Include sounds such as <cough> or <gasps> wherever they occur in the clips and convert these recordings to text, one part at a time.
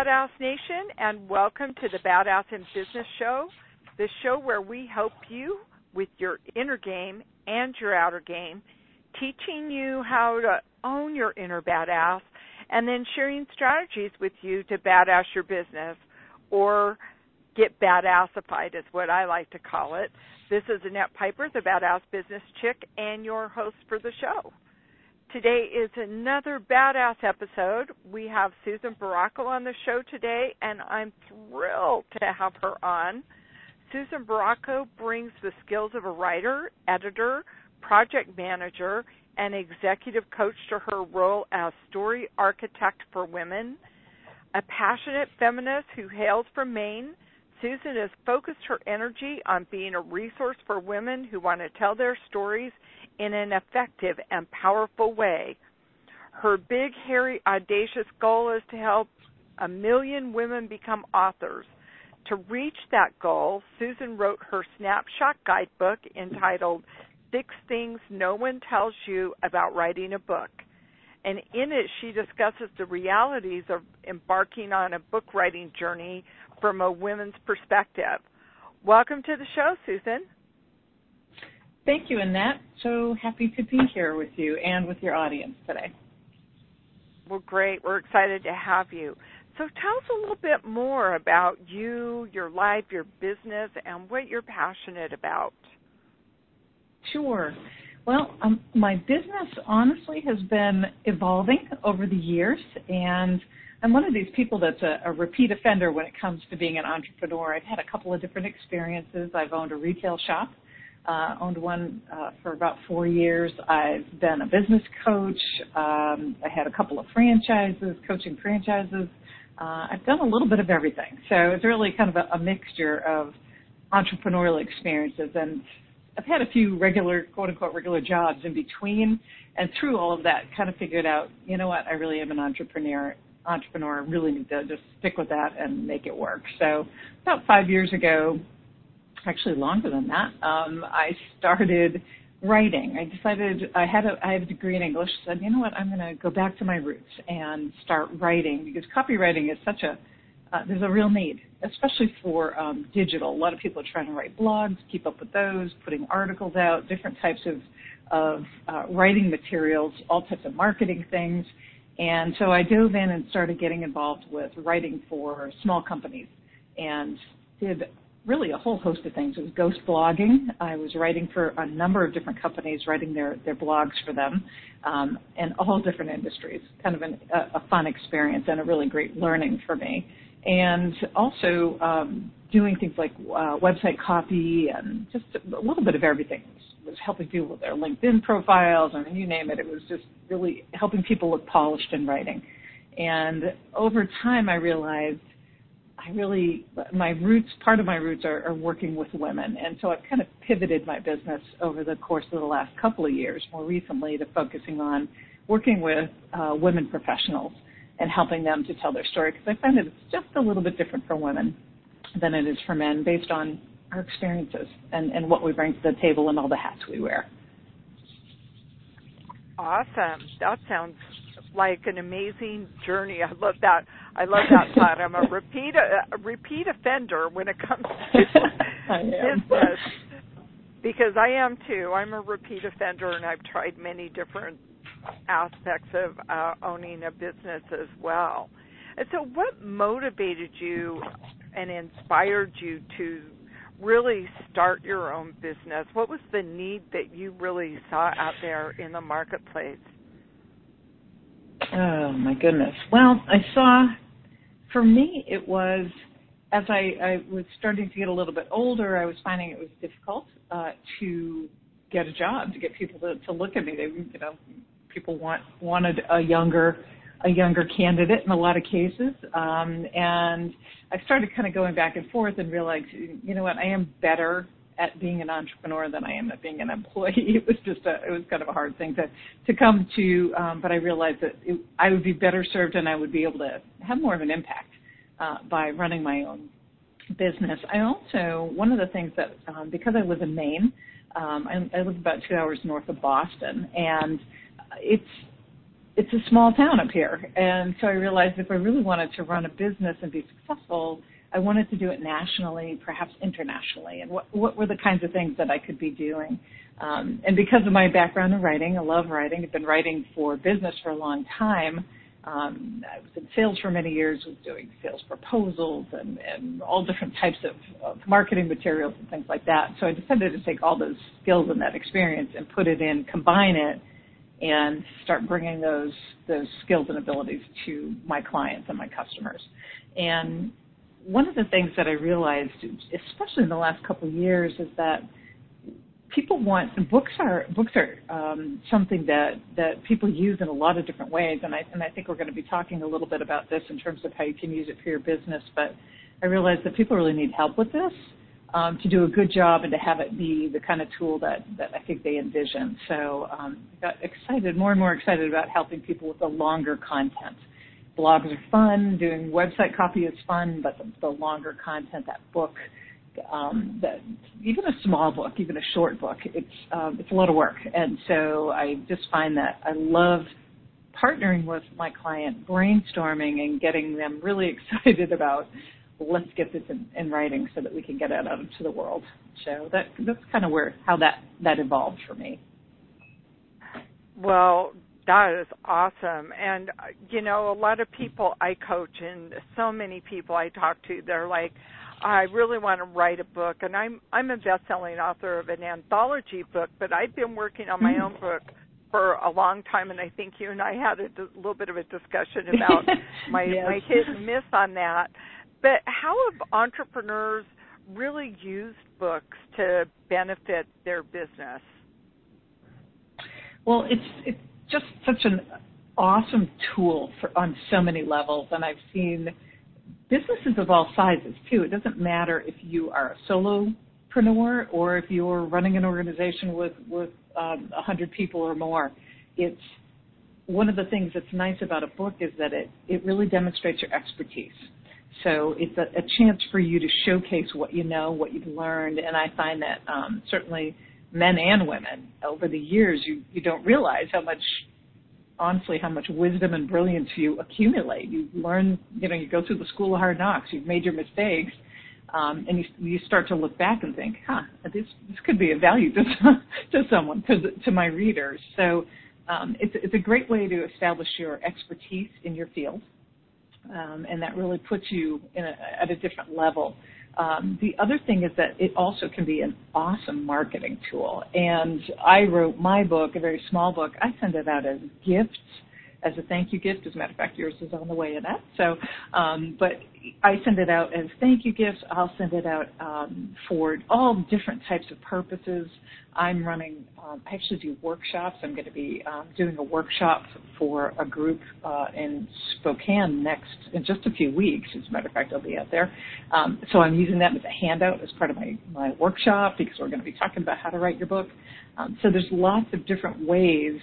Badass Nation, and welcome to the Badass in Business Show, the show where we help you with your inner game and your outer game, teaching you how to own your inner badass, and then sharing strategies with you to badass your business or get badassified, is what I like to call it. This is Annette Piper, the Badass Business Chick, and your host for the show. Today is another badass episode. We have Susan Baracco on the show today, and I'm thrilled to have her on. Susan Baracco brings the skills of a writer, editor, project manager, and executive coach to her role as story architect for women. A passionate feminist who hails from Maine, Susan has focused her energy on being a resource for women who want to tell their stories in an effective and powerful way. Her big, hairy, audacious goal is to help a million women become authors. To reach that goal, Susan wrote her snapshot guidebook entitled Six Things No One Tells You About Writing a Book. And in it, she discusses the realities of embarking on a book writing journey from a women's perspective. Welcome to the show, Susan. Thank you, Annette. So happy to be here with you and with your audience today. Well, great. We're excited to have you. So tell us a little bit more about you, your life, your business, and what you're passionate about. Sure. Well, um, my business honestly has been evolving over the years, and I'm one of these people that's a, a repeat offender when it comes to being an entrepreneur. I've had a couple of different experiences. I've owned a retail shop uh, owned one uh, for about four years. I've been a business coach. Um, I had a couple of franchises, coaching franchises. Uh, I've done a little bit of everything. So it's really kind of a, a mixture of entrepreneurial experiences. And I've had a few regular, quote unquote, regular jobs in between. And through all of that, kind of figured out, you know what, I really am an entrepreneur. Entrepreneur, really need to just stick with that and make it work. So about five years ago, actually longer than that. Um, I started writing. I decided I had a I have a degree in English. Said, you know what, I'm going to go back to my roots and start writing because copywriting is such a uh, there's a real need, especially for um, digital. A lot of people are trying to write blogs, keep up with those, putting articles out, different types of of uh, writing materials, all types of marketing things. And so I dove in and started getting involved with writing for small companies and did really a whole host of things. It was ghost blogging. I was writing for a number of different companies, writing their, their blogs for them, um, in all different industries. Kind of an, a, a, fun experience and a really great learning for me. And also um, doing things like uh, website copy and just a little bit of everything. Was helping people with their LinkedIn profiles. I mean, you name it. It was just really helping people look polished in writing. And over time, I realized I really, my roots, part of my roots are, are, working with women. And so I've kind of pivoted my business over the course of the last couple of years, more recently to focusing on working with uh, women professionals and helping them to tell their story because I find that it's just a little bit different for women than it is for men based on our experiences and, and what we bring to the table and all the hats we wear. Awesome. That sounds like an amazing journey. I love that. I love that <laughs> thought. I'm a repeat a, repeat offender when it comes <laughs> to business because I am too. I'm a repeat offender, and I've tried many different aspects of uh, owning a business as well. And so, what motivated you and inspired you to really start your own business? What was the need that you really saw out there in the marketplace? Oh my goodness. Well, I saw, for me, it was as I, I was starting to get a little bit older, I was finding it was difficult uh, to get a job, to get people to, to look at me. They, you know, people want wanted a younger a younger candidate in a lot of cases. Um, and I started kind of going back and forth and realized, you know what, I am better at being an entrepreneur than I am at being an employee. <laughs> It was just a, it was kind of a hard thing to, to come to, um, but I realized that it, I would be better served and I would be able to have more of an impact uh, by running my own business. I also, one of the things that, um, because I live in Maine, um, I, I live about two hours north of Boston, and it's it's a small town up here. And so I realized if I really wanted to run a business and be successful, I wanted to do it nationally, perhaps internationally. And what, what were the kinds of things that I could be doing? Um, and because of my background in writing, I love writing. I've been writing for business for a long time. Um, I was in sales for many years, was doing sales proposals and, and all different types of, of marketing materials and things like that. So I decided to take all those skills and that experience and put it in, combine it, and start bringing those those skills and abilities to my clients and my customers. And one of the things that I realized, especially in the last couple of years, is that people want books are books are um, something that that people use in a lot of different ways, and I and I think we're going to be talking a little bit about this in terms of how you can use it for your business. But I realized that people really need help with this, um, to do a good job and to have it be the kind of tool that, that I think they envision. So um, got excited, more and more excited about helping people with the longer content. Blogs are fun, doing website copy is fun, but the, the longer content, that book, um, that even a small book, even a short book, it's um, it's a lot of work. And so I just find that I love partnering with my client, brainstorming and getting them really <laughs> excited about let's get this in, in writing so that we can get it out into the world. So that that's kind of where how that that evolved for me. Well, that is awesome. And you know, a lot of people I coach and so many people I talk to, they're like, I really want to write a book and I'm I'm a best-selling author of an anthology book, but I've been working on my own mm. book for a long time and I think you and I had a d- little bit of a discussion about <laughs> my yes. my hit and miss on that. But how have entrepreneurs really used books to benefit their business? Well, it's it's just such an awesome tool for on so many levels, and I've seen businesses of all sizes too. It doesn't matter if you are a solopreneur or if you're running an organization with with um, 100 people or more. It's one of the things that's nice about a book is that it it really demonstrates your expertise. So it's a, a, chance for you to showcase what you know, what you've learned, and I find that um, certainly men and women over the years you you don't realize how much honestly how much wisdom and brilliance you accumulate. You learn, you know, you go through the school of hard knocks. You've made your mistakes, um, and you you start to look back and think, huh, this this could be of value to <laughs> to someone, to to my readers. So um, it's it's a great way to establish your expertise in your field um, and that really puts you a, at a different level. Um, the other thing is that it also can be an awesome marketing tool. And I wrote my book, a very small book. I send it out as gifts as a thank you gift. As a matter of fact, yours is on the way Annette. So, um, but I send it out as thank you gifts. I'll send it out um, for all different types of purposes. I'm running. Um, I actually do workshops. I'm going to be um, doing a workshop for a group uh, in Spokane next in just a few weeks. As a matter of fact, I'll be out there. Um, so I'm using that as a handout as part of my my workshop because we're going to be talking about how to write your book. Um, so there's lots of different ways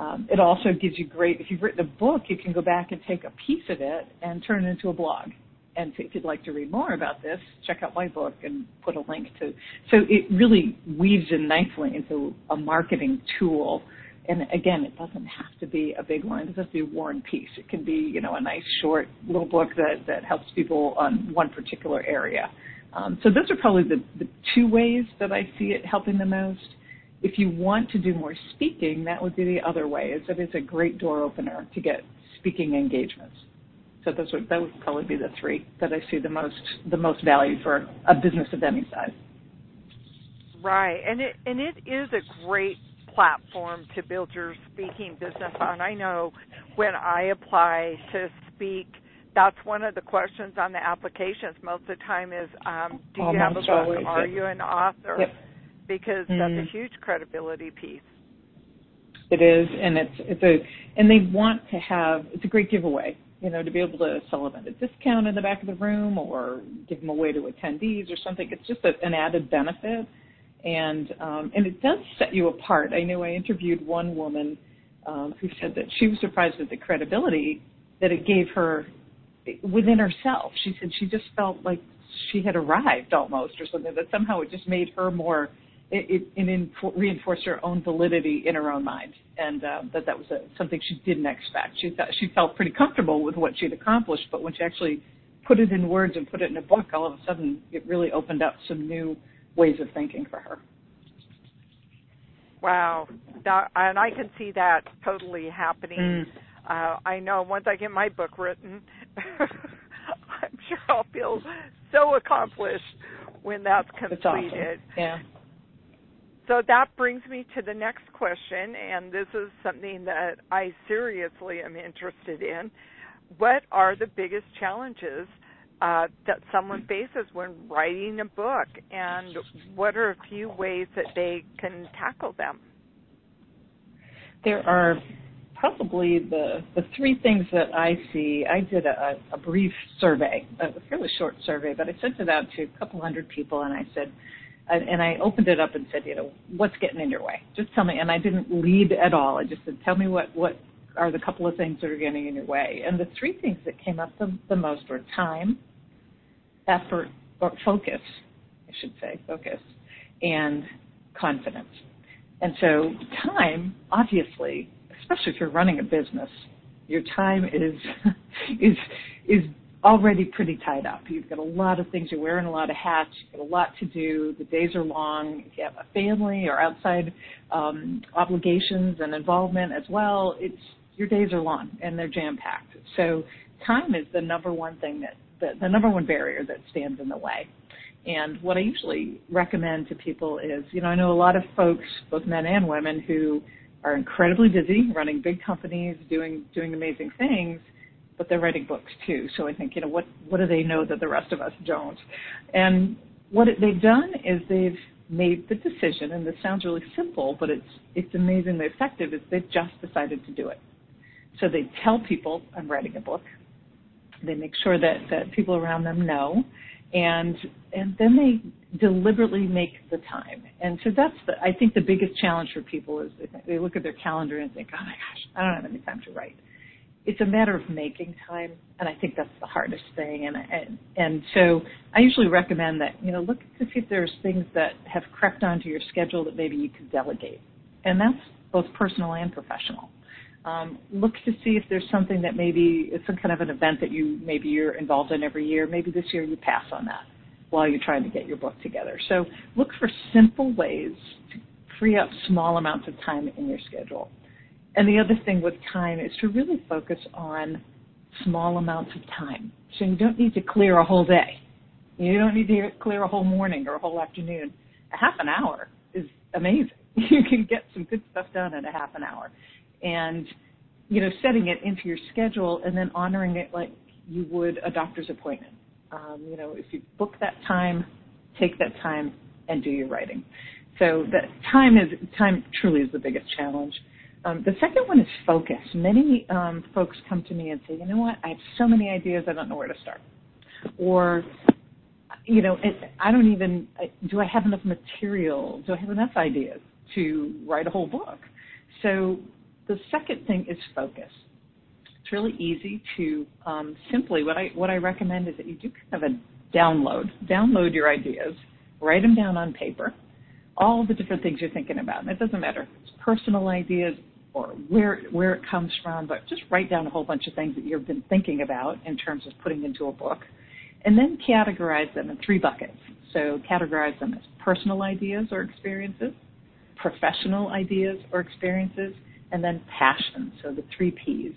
um, it also gives you great, if you've written a book, you can go back and take a piece of it and turn it into a blog. And if you'd like to read more about this, check out my book and put a link to. So it really weaves in nicely into a marketing tool. And again, it doesn't have to be a big one. It doesn't have to be war and peace. It can be, you know, a nice short little book that, that helps people on one particular area. Um, so those are probably the, the two ways that I see it helping the most if you want to do more speaking, that would be the other way. Is it is a great door opener to get speaking engagements. So those would that would probably be the three that I see the most the most value for a business of any size. Right, and it and it is a great platform to build your speaking business on. I know when I apply to speak, that's one of the questions on the applications most of the time is, um, do you have a book? Are you an author? Yep because mm. that's a huge credibility piece. It is, and it's it's a and they want to have it's a great giveaway, you know, to be able to sell them at a discount in the back of the room or give them away to attendees or something. It's just a, an added benefit, and um, and it does set you apart. I know I interviewed one woman um, who said that she was surprised at the credibility that it gave her within herself. She said she just felt like she had arrived almost or something that somehow it just made her more it, it, it reinforced her own validity in her own mind, and uh, that that was a, something she didn't expect. She thought she felt pretty comfortable with what she'd accomplished, but when she actually put it in words and put it in a book, all of a sudden it really opened up some new ways of thinking for her. Wow, that, and I can see that totally happening. Mm. Uh, I know once I get my book written, <laughs> I'm sure I'll feel so accomplished when that's completed. Awesome. Yeah. So that brings me to the next question, and this is something that I seriously am interested in. What are the biggest challenges uh, that someone faces when writing a book, and what are a few ways that they can tackle them? There are probably the the three things that I see. I did a, a brief survey, a fairly short survey, but I sent it out to a couple hundred people, and I said, and I opened it up and said, you know, what's getting in your way? Just tell me. And I didn't lead at all. I just said, tell me what what are the couple of things that are getting in your way. And the three things that came up the, the most were time, effort, or focus, I should say, focus, and confidence. And so time, obviously, especially if you're running a business, your time is <laughs> is is already pretty tied up. You've got a lot of things, you're wearing a lot of hats, you've got a lot to do, the days are long, if you have a family or outside um, obligations and involvement as well, it's your days are long and they're jam packed. So time is the number one thing that the, the number one barrier that stands in the way. And what I usually recommend to people is, you know, I know a lot of folks, both men and women, who are incredibly busy, running big companies, doing doing amazing things, but they're writing books too. So I think, you know, what what do they know that the rest of us don't? And what they've done is they've made the decision, and this sounds really simple, but it's it's amazingly effective. Is they've just decided to do it. So they tell people, I'm writing a book. They make sure that that people around them know, and and then they deliberately make the time. And so that's the I think the biggest challenge for people is they, think, they look at their calendar and think, oh my gosh, I don't have any time to write. It's a matter of making time, and I think that's the hardest thing. And and and so I usually recommend that you know look to see if there's things that have crept onto your schedule that maybe you could delegate, and that's both personal and professional. Um, look to see if there's something that maybe it's some kind of an event that you maybe you're involved in every year. Maybe this year you pass on that while you're trying to get your book together. So look for simple ways to free up small amounts of time in your schedule. And the other thing with time is to really focus on small amounts of time. So you don't need to clear a whole day. You don't need to clear a whole morning or a whole afternoon. A half an hour is amazing. <laughs> You can get some good stuff done in a half an hour and you know setting it into your schedule and then honoring it like you would a doctor's appointment. Um, you know, if you book that time, take that time and do your writing. So that time is time truly is the biggest challenge. Um, the second one is focus. Many um, folks come to me and say, you know what, I have so many ideas, I don't know where to start. Or, you know, I don't even, do I have enough material? Do I have enough ideas to write a whole book? So the second thing is focus. It's really easy to um, simply what I what I recommend is that you do kind of a download. Download your ideas, write them down on paper, all the different things you're thinking about. And it doesn't matter it's personal ideas or where where it comes from, but just write down a whole bunch of things that you've been thinking about in terms of putting into a book, and then categorize them in three buckets. So categorize them as personal ideas or experiences, professional ideas or experiences, and then passion, so the three P's.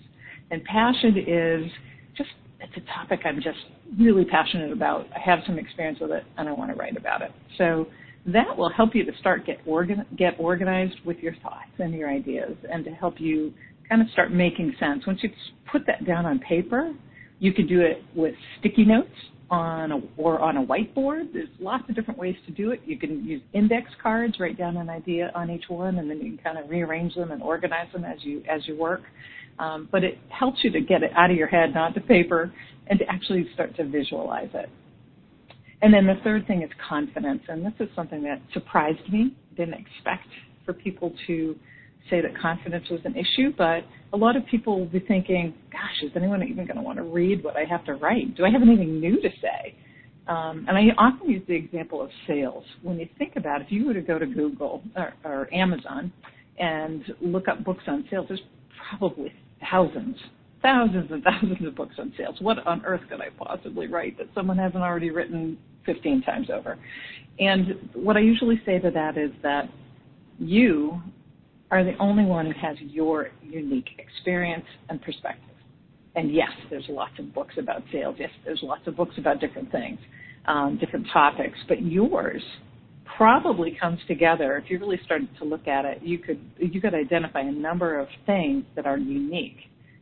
And passion is just, it's a topic I'm just really passionate about. I have some experience with it and I want to write about it. So that will help you to start get organ get organized with your thoughts and your ideas and to help you kind of start making sense. Once you put that down on paper, you can do it with sticky notes on a, or on a whiteboard. There's lots of different ways to do it. You can use index cards, write down an idea on each one, and then you can kind of rearrange them and organize them as you as you work. Um, but it helps you to get it out of your head, not to paper, and to actually start to visualize it. And then the third thing is confidence, and this is something that surprised me. Didn't expect for people to say that confidence was an issue, but a lot of people will be thinking, gosh, is anyone even going to want to read what I have to write? Do I have anything new to say? Um, and I often use the example of sales. When you think about it, if you were to go to Google or, or Amazon and look up books on sales, there's probably thousands, thousands and thousands of books on sales. What on earth could I possibly write that someone hasn't already written 15 times over? And what I usually say to that is that you are the only one who has your unique experience and perspective. And yes, there's lots of books about sales. Yes, there's lots of books about different things, um, different topics. But yours probably comes together. If you really started to look at it, you could you could identify a number of things that are unique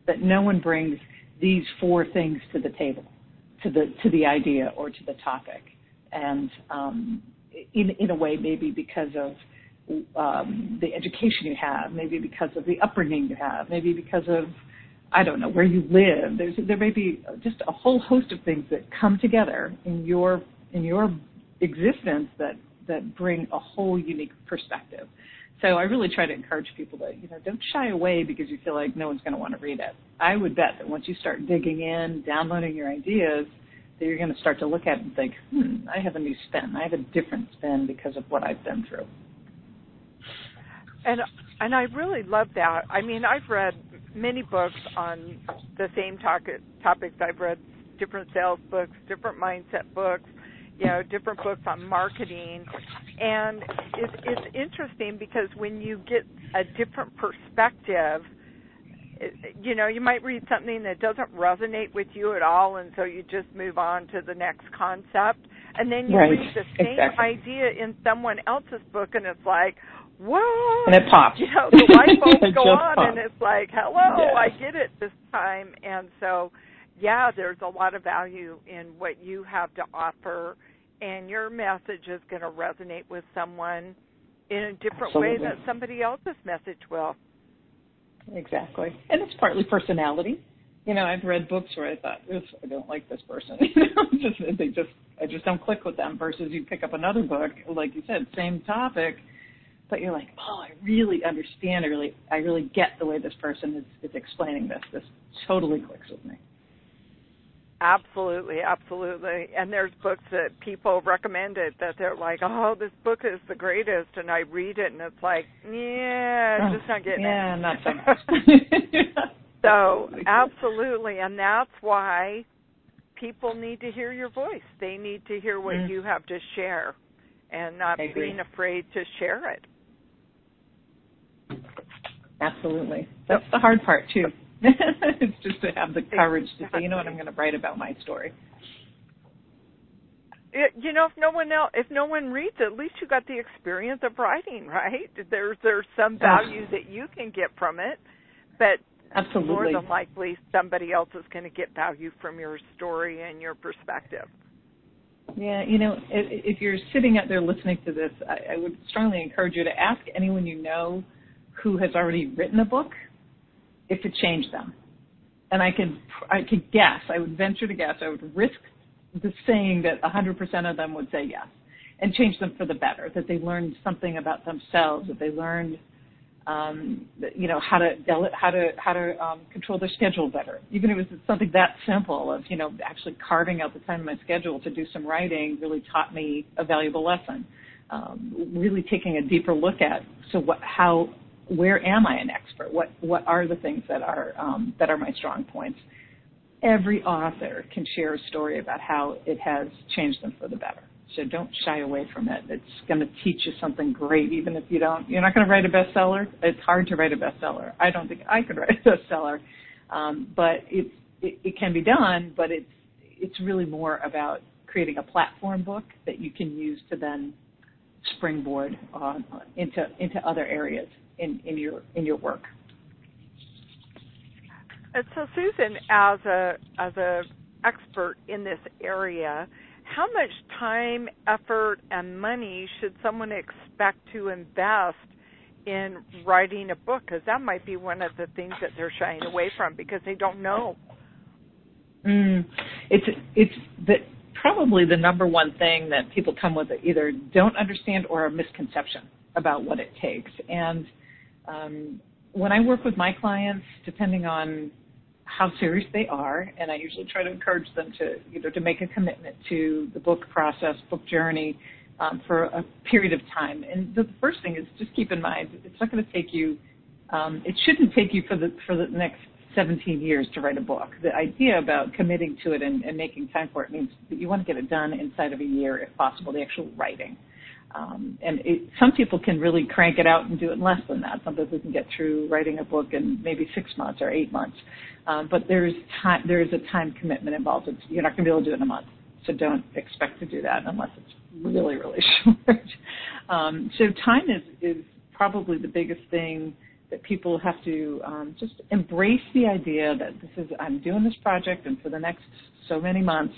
that no one brings these four things to the table, to the to the idea or to the topic, and um, in in a way maybe because of um, the education you have, maybe because of the upbringing you have, maybe because of I don't know where you live. There's there may be just a whole host of things that come together in your in your existence that that bring a whole unique perspective. So I really try to encourage people to you know don't shy away because you feel like no one's going to want to read it. I would bet that once you start digging in, downloading your ideas, that you're going to start to look at it and think, hmm, I have a new spin. I have a different spin because of what I've been through. And and I really love that. I mean, I've read many books on the same topic, topics. I've read different sales books, different mindset books, you know, different books on marketing, and it's it's interesting because when you get a different perspective, you know, you might read something that doesn't resonate with you at all, and so you just move on to the next concept, and then you right. read the same exactly. idea in someone else's book, and it's like, whoa! And it pops. You know, the light bulbs <laughs> go on, pops. and it's like, hello, yes. I get it this time. And so, yeah, there's a lot of value in what you have to offer, and your message is going to resonate with someone in a different Absolutely. way that somebody else's message will. Exactly. And it's partly personality. You know, I've read books where I thought, Oof, I don't like this person. <laughs> You know, just they just I just don't click with them versus you pick up another book, like you said, same topic, but you're like, oh, I really understand. I really, I really get the way this person is, is explaining this. This totally clicks with me. Absolutely, absolutely. And there's books that people recommended that they're like, oh, this book is the greatest, and I read it, and it's like, yeah, Oh, just not getting yeah, it. not so much. <laughs> <laughs> so, absolutely, and that's why people need to hear your voice. They need to hear what Mm. you have to share, and not being afraid to share it. Absolutely. That's the hard part too. <laughs> it's just to have the courage to say, you know what, I'm going to write about my story. It, you know, if no one else, if no one reads, at least you got the experience of writing, right? There's there's some value that you can get from it, but Absolutely. more than likely somebody else is going to get value from your story and your perspective. Yeah, you know, if, if you're sitting out there listening to this, I, I would strongly encourage you to ask anyone you know who has already written a book it changed them. And I could, I could guess, I would venture to guess, I would risk the saying that 100% of them would say yes and change them for the better, that they learned something about themselves, that they learned, um, you know, how to, how to, how to um, control their schedule better. Even if it was something that simple of, you know, actually carving out the time in my schedule to do some writing really taught me a valuable lesson. Um, really taking a deeper look at so what, how, where am I an expert? What what are the things that are um, that are my strong points? Every author can share a story about how it has changed them for the better. So don't shy away from it. It's going to teach you something great, even if you don't. You're not going to write a bestseller. It's hard to write a bestseller. I don't think I could <laughs> write a bestseller, um, but it's it, it can be done. But it's it's really more about creating a platform book that you can use to then springboard uh, into into other areas in, in your in your work. And so, Susan, as a as a expert in this area, how much time, effort, and money should someone expect to invest in writing a book? Because that might be one of the things that they're shying away from because they don't know. Mm, it's it's the probably the number one thing that people come with either don't understand or a misconception about what it takes. And um, when I work with my clients, depending on how serious they are, and I usually try to encourage them to, you know, to make a commitment to the book process, book journey, um, for a period of time. And the first thing is just keep in mind it's not going to take you. Um, it shouldn't take you for the for the next 17 years to write a book. The idea about committing to it and, and making time for it means that you want to get it done inside of a year, if possible, the actual writing. Um, and it, some people can really crank it out and do it in less than that. Some people can get through writing a book in maybe six months or eight months. Um, but there's time, there is a time commitment involved. It's, you're not going to be able to do it in a month. So don't expect to do that unless it's really, really <laughs> short. um, so time is, is probably the biggest thing that people have to um, just embrace the idea that this is I'm doing this project and for the next so many months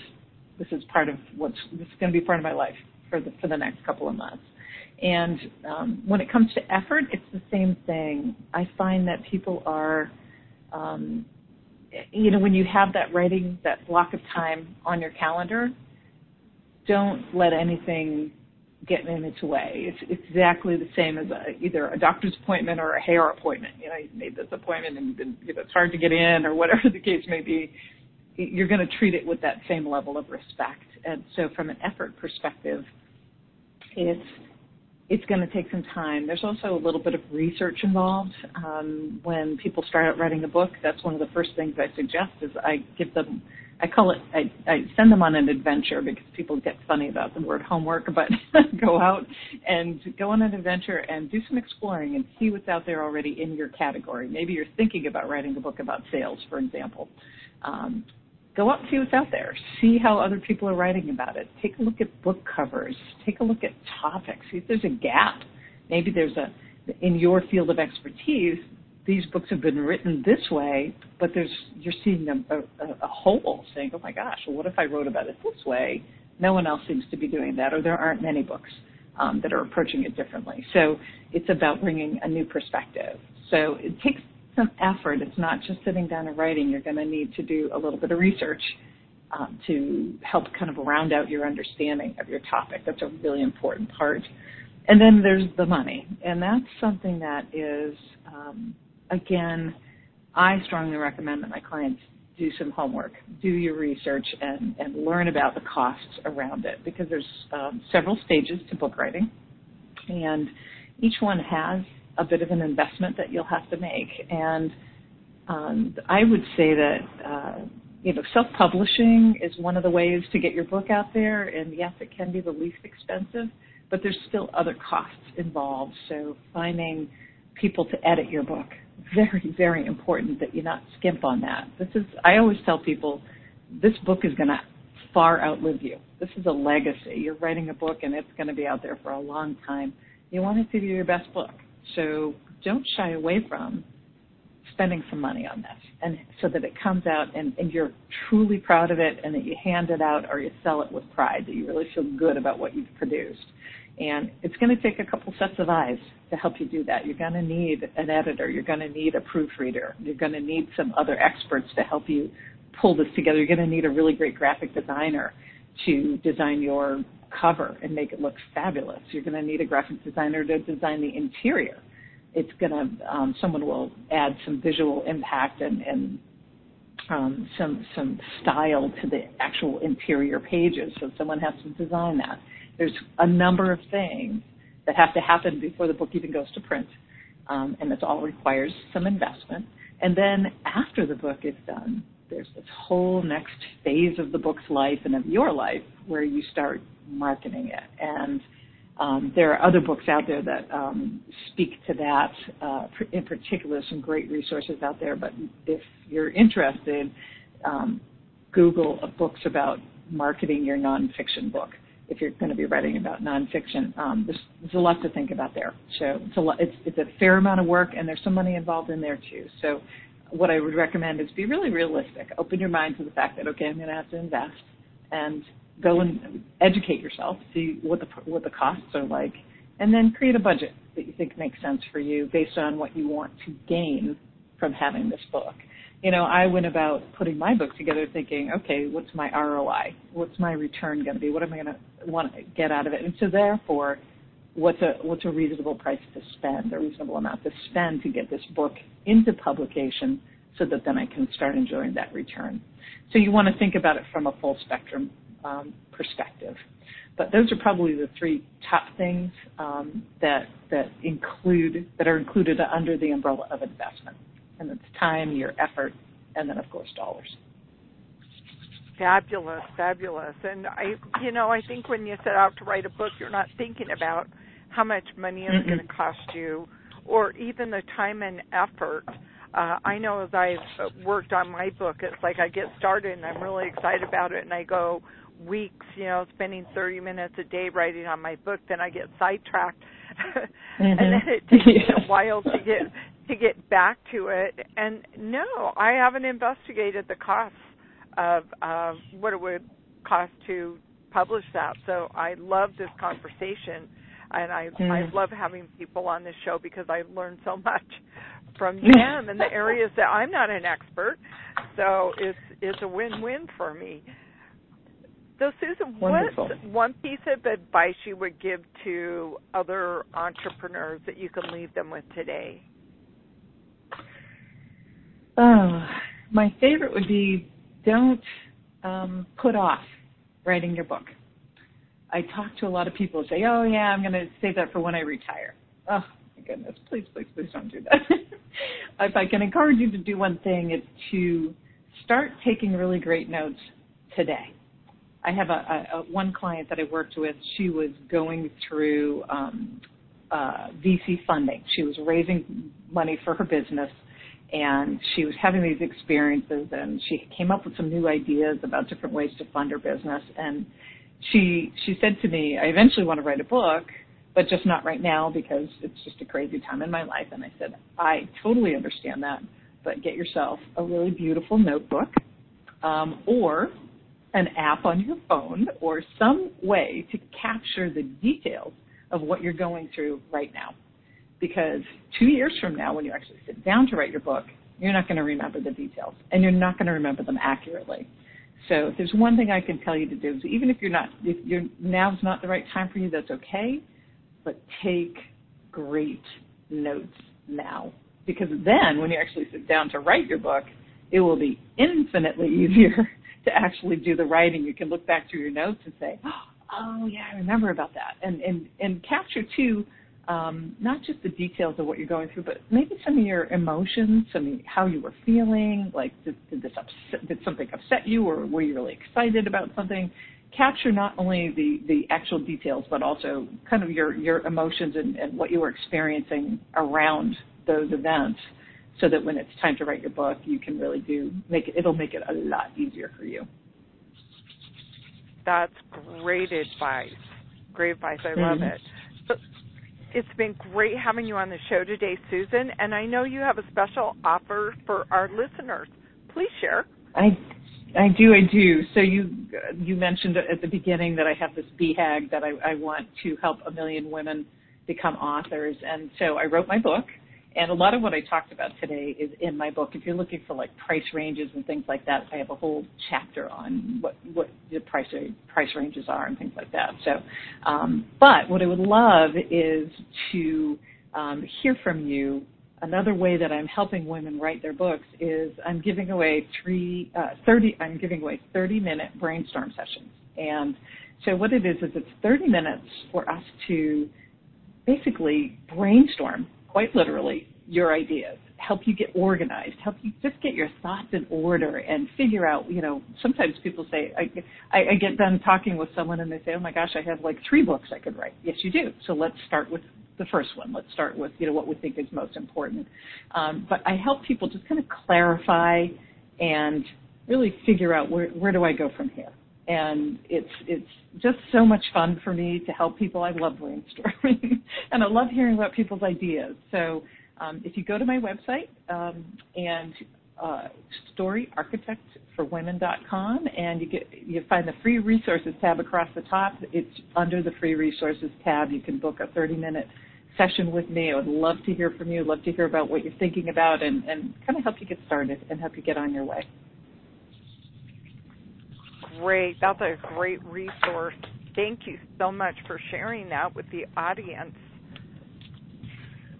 this is part of what's this is going to be part of my life for the for the next couple of months. And um, when it comes to effort, it's the same thing. I find that people are, um, you know, when you have that writing that block of time on your calendar, don't let anything get in its way. It's exactly the same as a, either a doctor's appointment or a hair appointment. You know, you've made this appointment and you've been, you know, it's hard to get in or whatever <laughs> the case may be. You're going to treat it with that same level of respect. And so, from an effort perspective, it's it's going to take some time. There's also a little bit of research involved. Um, when people start out writing a book, that's one of the first things I suggest is I give them I call it, I, I send them on an adventure because people get funny about the word homework, but <laughs> go out and go on an adventure and do some exploring and see what's out there already in your category. Maybe you're thinking about writing a book about sales, for example. Um, go out and see what's out there. See how other people are writing about it. Take a look at book covers. Take a look at topics. See if there's a gap. Maybe there's a, in your field of expertise, these books have been written this way, but there's you're seeing a, a, a hole, saying, "Oh my gosh, well, what if I wrote about it this way?" No one else seems to be doing that, or there aren't many books um, that are approaching it differently. So it's about bringing a new perspective. So it takes some effort. It's not just sitting down and writing. You're going to need to do a little bit of research um, to help kind of round out your understanding of your topic. That's a really important part. And then there's the money, and that's something that is um, again, I strongly recommend that my clients do some homework, do your research, and, and learn about the costs around it because there's um, several stages to book writing, and each one has a bit of an investment that you'll have to make. And um, I would say that uh, you know self-publishing is one of the ways to get your book out there, and yes, it can be the least expensive, but there's still other costs involved. So finding people to edit your book very, very important that you not skimp on that. This is, I always tell people, this book is going to far outlive you. This is a legacy. You're writing a book and it's going to be out there for a long time. You want it to be your best book. So don't shy away from spending some money on this and so that it comes out and, and you're truly proud of it and that you hand it out or you sell it with pride, that you really feel good about what you've produced. And it's going to take a couple sets of eyes to help you do that. You're going to need an editor. You're going to need a proofreader. You're going to need some other experts to help you pull this together. You're going to need a really great graphic designer to design your cover and make it look fabulous. You're going to need a graphic designer to design the interior. It's going to, um, someone will add some visual impact and, and um, some some style to the actual interior pages. So someone has to design that. There's a number of things that have to happen before the book even goes to print. Um, and this all requires some investment. And then after the book is done, there's this whole next phase of the book's life and of your life where you start marketing it. And um, there are other books out there that um, speak to that. Uh, in particular, some great resources out there. But if you're interested, um, Google books about marketing your nonfiction book if you're going to be writing about nonfiction. Um, there's, there's a lot to think about there. So it's a, lot, it's, it's a fair amount of work, and there's some money involved in there too. So what I would recommend is be really realistic. Open your mind to the fact that okay, I'm going to have to invest, and go and educate yourself, see what the what the costs are like, and then create a budget that you think makes sense for you based on what you want to gain from having this book you know, I went about putting my book together thinking, okay, what's my ROI? What's my return going to be? What am I going to want to get out of it? And so therefore, what's a what's a reasonable price to spend, a reasonable amount to spend to get this book into publication so that then I can start enjoying that return. So you want to think about it from a full spectrum um, perspective. But those are probably the three top things um, that that include that are included under the umbrella of investment, and it's time, your effort, and then of course dollars. Fabulous, fabulous. And I, you know, I think when you set out to write a book, you're not thinking about how much money it's going to cost you, or even the time and effort. Uh, I know as I've worked on my book, it's like I get started and I'm really excited about it, and I go weeks, you know, spending 30 minutes a day writing on my book, then I get sidetracked, <laughs> mm-hmm. and then it takes me a <laughs> while to get to get back to it. And no, I haven't investigated the costs of uh, what it would cost to publish that. So I love this conversation, and I mm. I love having people on this show because I learn so much <laughs> from <laughs> them in the areas that I'm not an expert. So it's it's a win-win for me. So Susan, Wonderful. what's one piece of advice you would give to other entrepreneurs that you can leave them with today? Oh, my favorite would be don't um, put off writing your book. I talk to a lot of people who say, "Oh yeah, I'm going to save that for when I retire." Oh my goodness, please, please, please don't do that. <laughs> if I can encourage you to do one thing, it's to start taking really great notes today. I have a, a, a one client that I worked with. She was going through um, uh, VC funding. She was raising money for her business, and she was having these experiences and she came up with some new ideas about different ways to fund her business. And she she said to me i eventually want to write a book but just not right now because it's just a crazy time in my life. And i said i totally understand that but get yourself a really beautiful notebook um, or an app on your phone or some way to capture the details of what you're going through right now because two years from now, when you actually sit down to write your book, you're not going to remember the details and you're not going to remember them accurately. So if there's one thing I can tell you to do, is even if you're not, if you're, now's not the right time for you, that's okay, but take great notes now. Because then when you actually sit down to write your book, it will be infinitely <laughs> easier to actually do the writing. You can look back through your notes and say, <gasps> oh yeah, I remember about that. And, and, and capture too, um, not just the details of what you're going through, but maybe some of your emotions, some of how you were feeling. Like, did, did this upset, did something upset you, or were you really excited about something? Capture not only the the actual details, but also kind of your your emotions and, and what you were experiencing around those events, so that when it's time to write your book, you can really do make it. It'll make it a lot easier for you. That's great advice. Great advice. I love mm-hmm. it. It's been great having you on the show today, Susan, and I know you have a special offer for our listeners. Please share. I I do, I do. So you you mentioned at the beginning that I have this BHAG that I, I want to help a million women become authors, and so I wrote my book, and a lot of what I talked about today is in my book. If you're looking for like price ranges and things like that, I have a whole chapter on what what the price price ranges are and things like that. So, um, but what I would love is to um, hear from you. Another way that I'm helping women write their books is I'm giving away three uh, 30. I'm giving away 30 minute brainstorm sessions, and so what it is is it's 30 minutes for us to basically brainstorm quite literally, your ideas, help you get organized, help you just get your thoughts in order and figure out, you know, sometimes people say, I, I, I get done talking with someone and they say, oh my gosh, I have like three books I could write. Yes, you do. So let's start with the first one. Let's start with, you know, what we think is most important. Um, but I help people just kind of clarify and really figure out where, where do I go from here and it's it's just so much fun for me to help people. I love brainstorming, <laughs> and I love hearing about people's ideas. So um, if you go to my website um, and uh, storyarchitectforwomen.com, and you get you find the free resources tab across the top. It's under the free resources tab. You can book a 30 minute session with me. I would love to hear from you. Love to hear about what you're thinking about, and, and kind of help you get started and help you get on your way great. That's a great resource. Thank you so much for sharing that with the audience.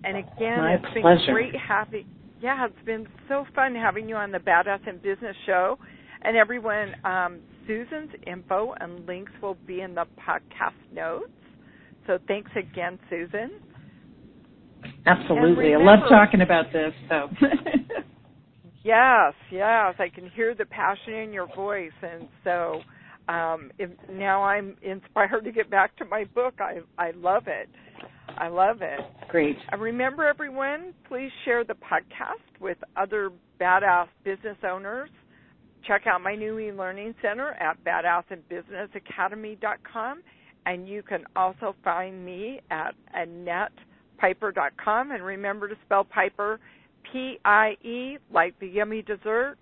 And again, My it's pleasure. been great having yeah, it's been so fun having you on the Badass in Business show. And everyone, um, Susan's info and links will be in the podcast notes. So thanks again, Susan. Absolutely. Remember, I love talking about this. So <laughs> Yes, yes. I can hear the passion in your voice and so um if, now I'm inspired to get back to my book. I I love it. I love it. Great. And remember everyone, please share the podcast with other badass business owners. Check out my new e-learning center at badassinbusinessacademy.com and you can also find me at annettepieper.com and remember to spell Pieper P I E like the yummy dessert.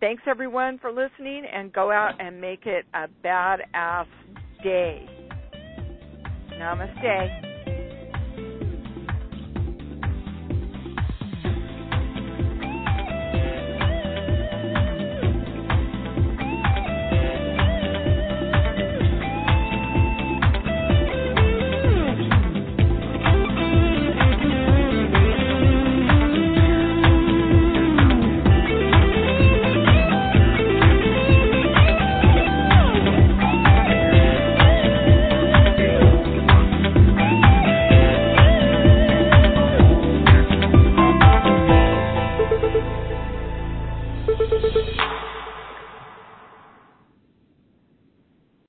Thanks everyone for listening and go out and make it a badass day. Namaste.